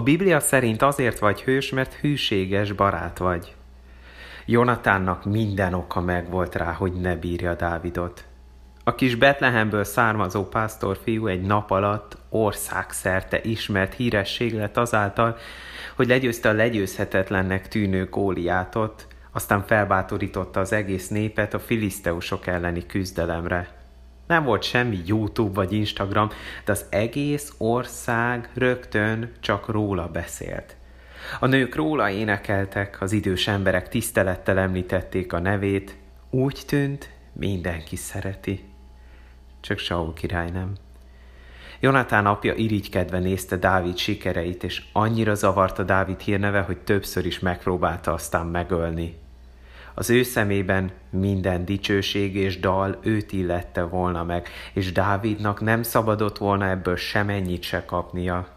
A Biblia szerint azért vagy hős, mert hűséges barát vagy. Jonatánnak minden oka megvolt rá, hogy ne bírja Dávidot. A kis Betlehemből származó pásztorfiú egy nap alatt országszerte ismert híresség lett azáltal, hogy legyőzte a legyőzhetetlennek tűnő Góliátot, aztán felbátorította az egész népet a filiszteusok elleni küzdelemre. Nem volt semmi YouTube vagy Instagram, de az egész ország rögtön csak róla beszélt. A nők róla énekeltek, az idős emberek tisztelettel említették a nevét, úgy tűnt, mindenki szereti. Csak Saul király nem. Jonatán apja irigykedve nézte Dávid sikereit, és annyira zavarta Dávid hírneve, hogy többször is megpróbálta aztán megölni. Az ő szemében minden dicsőség és dal őt illette volna meg, és Dávidnak nem szabadott volna ebből semennyit se kapnia.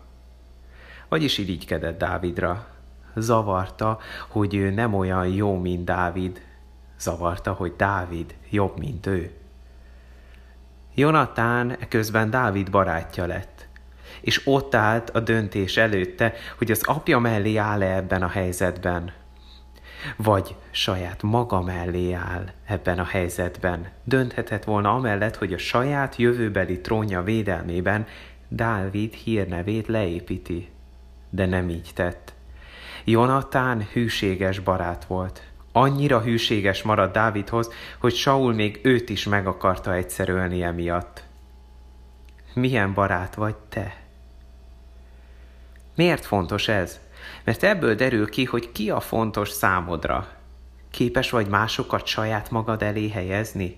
Vagyis irigykedett Dávidra. Zavarta, hogy ő nem olyan jó, mint Dávid. Zavarta, hogy Dávid jobb, mint ő. Jonatán közben Dávid barátja lett, és ott állt a döntés előtte, hogy az apja mellé áll-e ebben a helyzetben, vagy saját maga mellé áll ebben a helyzetben. Dönthetett volna amellett, hogy a saját jövőbeli trónja védelmében Dávid hírnevét leépíti. De nem így tett. Jonatán hűséges barát volt. Annyira hűséges maradt Dávidhoz, hogy Saul még őt is meg akarta egyszer ölni emiatt. Milyen barát vagy te? Miért fontos ez? Mert ebből derül ki, hogy ki a fontos számodra. Képes vagy másokat saját magad elé helyezni?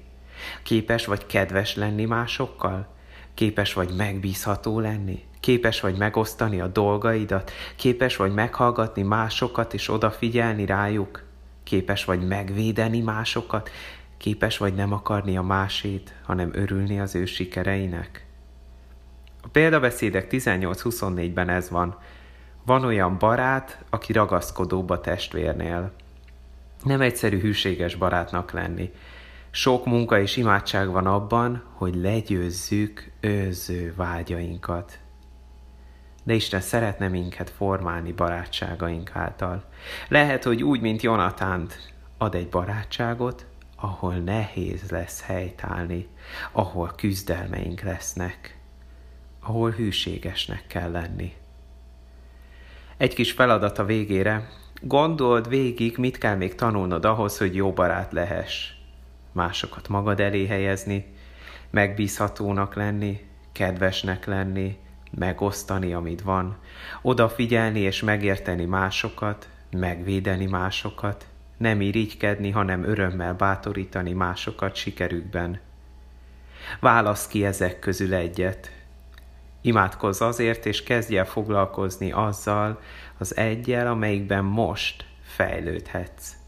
Képes vagy kedves lenni másokkal? Képes vagy megbízható lenni? Képes vagy megosztani a dolgaidat? Képes vagy meghallgatni másokat és odafigyelni rájuk? Képes vagy megvédeni másokat? Képes vagy nem akarni a másét, hanem örülni az ő sikereinek? A példabeszédek 18-24-ben ez van. Van olyan barát, aki ragaszkodóbb a testvérnél. Nem egyszerű hűséges barátnak lenni. Sok munka és imádság van abban, hogy legyőzzük őző vágyainkat. De Isten szeretne minket formálni barátságaink által. Lehet, hogy úgy, mint Jonatánt, ad egy barátságot, ahol nehéz lesz helytállni, ahol küzdelmeink lesznek, ahol hűségesnek kell lenni. Egy kis feladat a végére. Gondold végig, mit kell még tanulnod ahhoz, hogy jó barát lehess. Másokat magad elé helyezni, megbízhatónak lenni, kedvesnek lenni, megosztani, amit van, odafigyelni és megérteni másokat, megvédeni másokat, nem irigykedni, hanem örömmel bátorítani másokat sikerükben. Válasz ki ezek közül egyet, Imádkozz azért, és kezdj el foglalkozni azzal az egyel, amelyikben most fejlődhetsz.